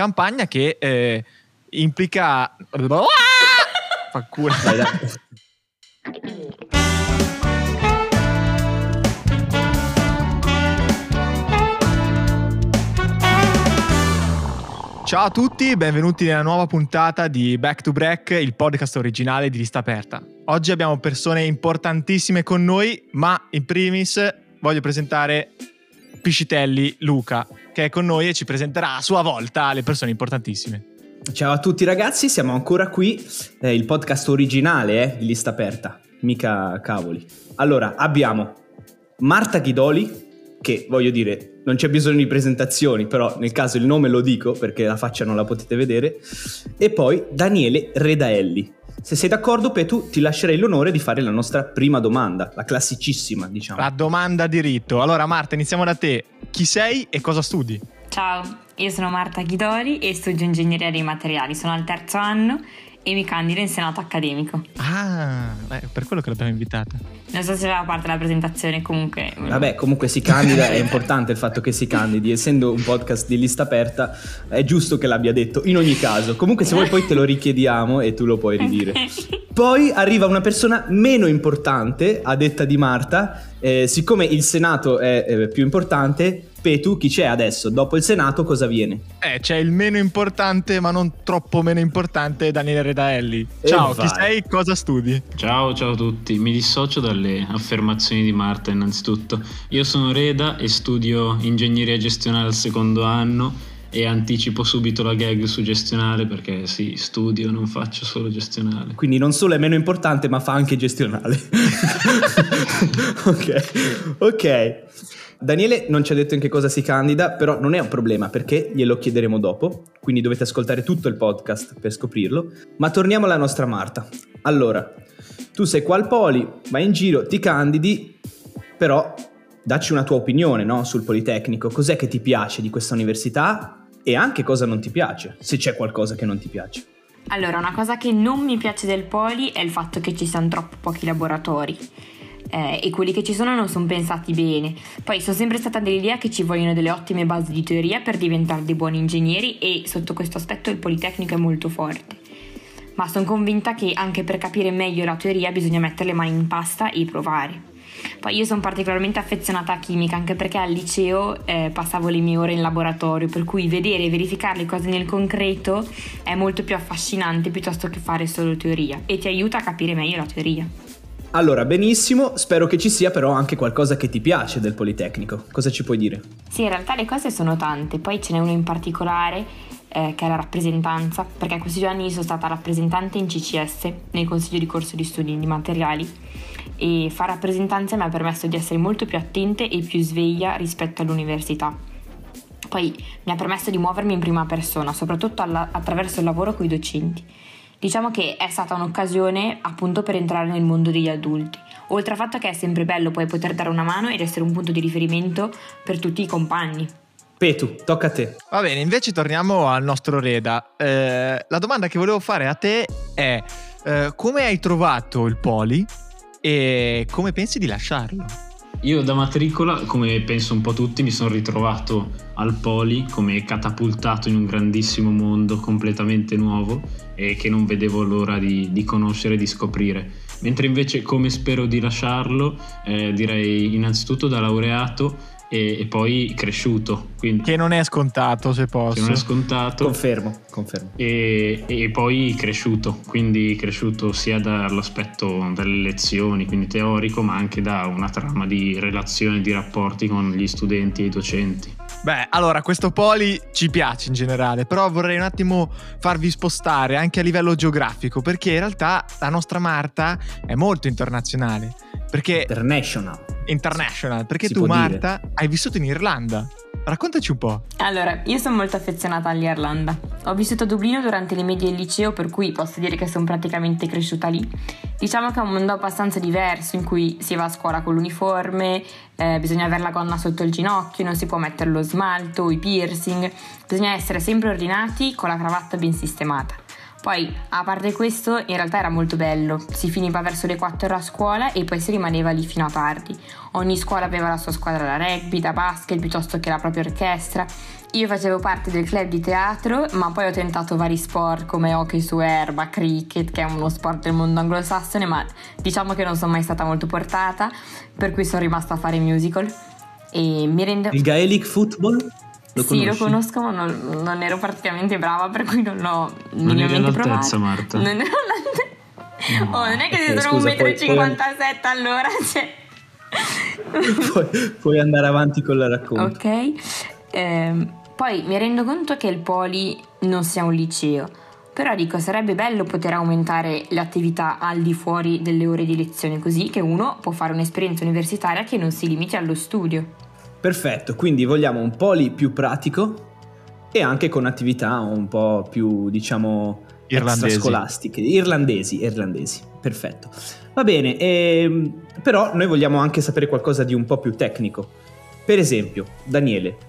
campagna che eh, implica... Fa culo. Dai, dai. Ciao a tutti, benvenuti nella nuova puntata di Back to Break, il podcast originale di Lista Aperta. Oggi abbiamo persone importantissime con noi, ma in primis voglio presentare Piscitelli Luca, che è con noi e ci presenterà a sua volta le persone importantissime. Ciao a tutti ragazzi, siamo ancora qui, eh, il podcast originale eh, di Lista Aperta, mica cavoli. Allora, abbiamo Marta Ghidoli, che voglio dire, non c'è bisogno di presentazioni, però nel caso il nome lo dico perché la faccia non la potete vedere, e poi Daniele Redaelli. Se sei d'accordo, Petu, ti lascerei l'onore di fare la nostra prima domanda, la classicissima, diciamo. La domanda diritto. Allora Marta, iniziamo da te. Chi sei e cosa studi? Ciao, io sono Marta Ghidoli e studio ingegneria dei materiali. Sono al terzo anno e mi candido in senato accademico. Ah, è per quello che l'abbiamo invitata. Non so se era parte della presentazione, comunque. Vabbè, comunque si candida, è importante il fatto che si candidi, essendo un podcast di lista aperta, è giusto che l'abbia detto, in ogni caso. Comunque se vuoi poi te lo richiediamo e tu lo puoi ridire. Poi arriva una persona meno importante, a detta di Marta, eh, siccome il Senato è eh, più importante, Petu, chi c'è adesso? Dopo il Senato cosa viene? Eh, c'è il meno importante, ma non troppo meno importante, Daniele Redaelli. Ciao, chi sei? Cosa studi? Ciao, ciao a tutti. Mi dissocio dalle affermazioni di Marta innanzitutto. Io sono Reda e studio ingegneria gestionale al secondo anno e anticipo subito la gag su gestionale perché sì, studio, non faccio solo gestionale. Quindi non solo è meno importante, ma fa anche gestionale. ok, ok. Daniele non ci ha detto in che cosa si candida, però non è un problema perché glielo chiederemo dopo, quindi dovete ascoltare tutto il podcast per scoprirlo. Ma torniamo alla nostra Marta. Allora, tu sei qua al Poli, vai in giro, ti candidi, però dacci una tua opinione no, sul Politecnico. Cos'è che ti piace di questa università e anche cosa non ti piace, se c'è qualcosa che non ti piace. Allora, una cosa che non mi piace del Poli è il fatto che ci siano troppo pochi laboratori. eh, e quelli che ci sono non sono pensati bene. Poi sono sempre stata dell'idea che ci vogliono delle ottime basi di teoria per diventare dei buoni ingegneri e sotto questo aspetto il Politecnico è molto forte. Ma sono convinta che anche per capire meglio la teoria bisogna mettere le mani in pasta e provare. Poi io sono particolarmente affezionata a chimica anche perché al liceo eh, passavo le mie ore in laboratorio, per cui vedere e verificare le cose nel concreto è molto più affascinante piuttosto che fare solo teoria e ti aiuta a capire meglio la teoria. Allora, benissimo, spero che ci sia però anche qualcosa che ti piace del Politecnico. Cosa ci puoi dire? Sì, in realtà le cose sono tante, poi ce n'è uno in particolare eh, che è la rappresentanza, perché questi due anni sono stata rappresentante in CCS, nel consiglio di corso di studi di materiali, e fare rappresentanza mi ha permesso di essere molto più attente e più sveglia rispetto all'università. Poi mi ha permesso di muovermi in prima persona, soprattutto alla- attraverso il lavoro con i docenti. Diciamo che è stata un'occasione appunto per entrare nel mondo degli adulti, oltre al fatto che è sempre bello poi poter dare una mano ed essere un punto di riferimento per tutti i compagni. Petu, tocca a te. Va bene, invece torniamo al nostro Reda. Eh, la domanda che volevo fare a te è eh, come hai trovato il Poli e come pensi di lasciarlo? Io da matricola, come penso un po' tutti, mi sono ritrovato al Poli come catapultato in un grandissimo mondo completamente nuovo e che non vedevo l'ora di, di conoscere e di scoprire. Mentre invece come spero di lasciarlo, eh, direi innanzitutto da laureato e, e poi cresciuto, quindi Che non è scontato, se che posso. non è scontato. Confermo, confermo. e, e poi cresciuto, quindi cresciuto sia dall'aspetto delle lezioni, quindi teorico, ma anche da una trama di relazioni, di rapporti con gli studenti e i docenti. Beh, allora, questo Poli ci piace in generale, però vorrei un attimo farvi spostare anche a livello geografico, perché in realtà la nostra Marta è molto internazionale. Perché International. International, perché Si tu può dire. Marta hai vissuto in Irlanda. Raccontaci un po'. Allora, io sono molto affezionata all'Irlanda. Ho vissuto a Dublino durante le medie e il liceo, per cui posso dire che sono praticamente cresciuta lì. Diciamo che è un mondo abbastanza diverso in cui si va a scuola con l'uniforme, eh, bisogna avere la gonna sotto il ginocchio, non si può mettere lo smalto, i piercing, bisogna essere sempre ordinati con la cravatta ben sistemata. Poi, a parte questo, in realtà era molto bello. Si finiva verso le 4 a scuola e poi si rimaneva lì fino a tardi. Ogni scuola aveva la sua squadra da rugby, da basket, piuttosto che la propria orchestra. io facevo parte del club di teatro, ma poi ho tentato vari sport come hockey su erba, cricket, che è uno sport del mondo anglosassone, ma diciamo che non sono mai stata molto portata, per cui sono rimasta a fare musical. E mi rendo... Il Gaelic Football? Lo sì, lo conosco, ma non, non, ero praticamente brava, per cui non l'ho non minimamente provato. Marta. Non ero no. oh, non è che okay, sono 1,57 m allora, cioè... puoi, puoi, andare avanti con la racconto. Ok. Eh, poi mi rendo conto che il Poli non sia un liceo, però dico sarebbe bello poter aumentare l'attività al di fuori delle ore di lezione così che uno può fare un'esperienza universitaria che non si limiti allo studio. Perfetto, quindi vogliamo un Poli più pratico e anche con attività un po' più diciamo irlandesi. scolastiche, irlandesi, irlandesi. Perfetto. Va bene, ehm, però noi vogliamo anche sapere qualcosa di un po' più tecnico. Per esempio, Daniele,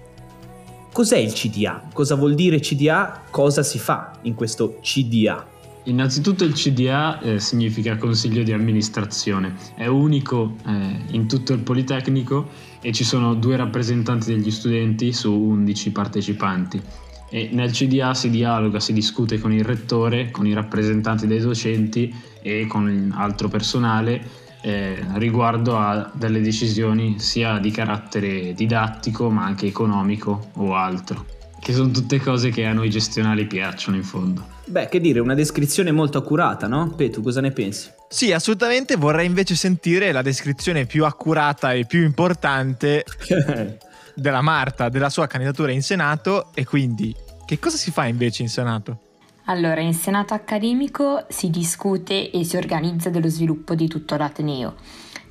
Cos'è il CDA? Cosa vuol dire CDA? Cosa si fa in questo CDA? Innanzitutto il CDA eh, significa consiglio di amministrazione, è unico eh, in tutto il Politecnico e ci sono due rappresentanti degli studenti su 11 partecipanti. E nel CDA si dialoga, si discute con il rettore, con i rappresentanti dei docenti e con altro personale eh, riguardo a delle decisioni sia di carattere didattico ma anche economico o altro, che sono tutte cose che a noi gestionali piacciono in fondo. Beh, che dire, una descrizione molto accurata, no? Pe, tu cosa ne pensi? Sì, assolutamente vorrei invece sentire la descrizione più accurata e più importante della Marta, della sua candidatura in Senato e quindi che cosa si fa invece in Senato? Allora, in Senato accademico si discute e si organizza dello sviluppo di tutto l'Ateneo.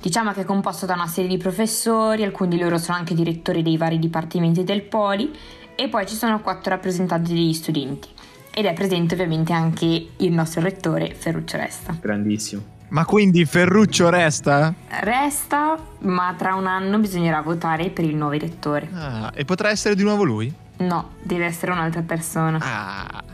Diciamo che è composto da una serie di professori, alcuni di loro sono anche direttori dei vari dipartimenti del Poli e poi ci sono quattro rappresentanti degli studenti. Ed è presente ovviamente anche il nostro rettore Ferruccio Resta. Grandissimo. Ma quindi Ferruccio resta? Resta, ma tra un anno bisognerà votare per il nuovo rettore. Ah, e potrà essere di nuovo lui? No, deve essere un'altra persona. Ah.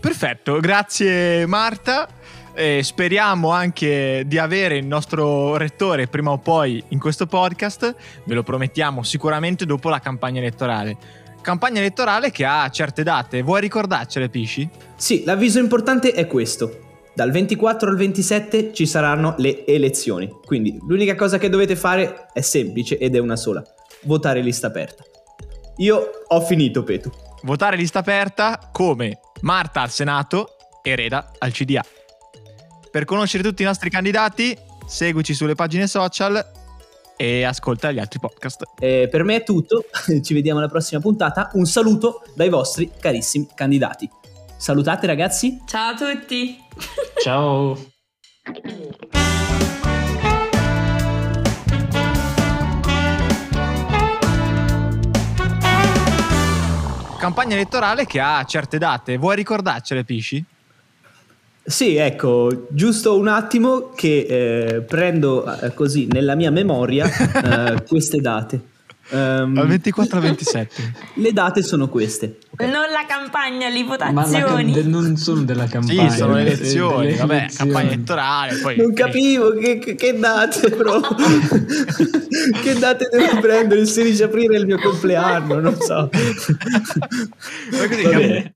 Perfetto, grazie Marta. E speriamo anche di avere il nostro rettore prima o poi in questo podcast, ve lo promettiamo sicuramente dopo la campagna elettorale. Campagna elettorale che ha certe date, vuoi ricordarcele Pisci? Sì, l'avviso importante è questo. Dal 24 al 27 ci saranno le elezioni, quindi l'unica cosa che dovete fare è semplice ed è una sola, votare lista aperta. Io ho finito, Petu. Votare lista aperta come Marta al Senato e Reda al CDA. Per conoscere tutti i nostri candidati, seguici sulle pagine social e ascolta gli altri podcast. Eh, per me è tutto, ci vediamo alla prossima puntata. Un saluto dai vostri carissimi candidati. Salutate ragazzi. Ciao a tutti. Ciao. campagna elettorale che ha certe date. Vuoi ricordarcele, Pisci? Sì, ecco, giusto un attimo che eh, prendo eh, così nella mia memoria eh, queste date. Um, Dal 24 al 27. Le date sono queste. Okay. Non la campagna, le votazioni. Ma non sono della campagna. Sì, sono le elezioni. Vabbè, elezioni. campagna elettorale. Poi... Non capivo che, che, date, bro. che date devo prendere? Il 16 aprile è il mio compleanno, non so. Ma così,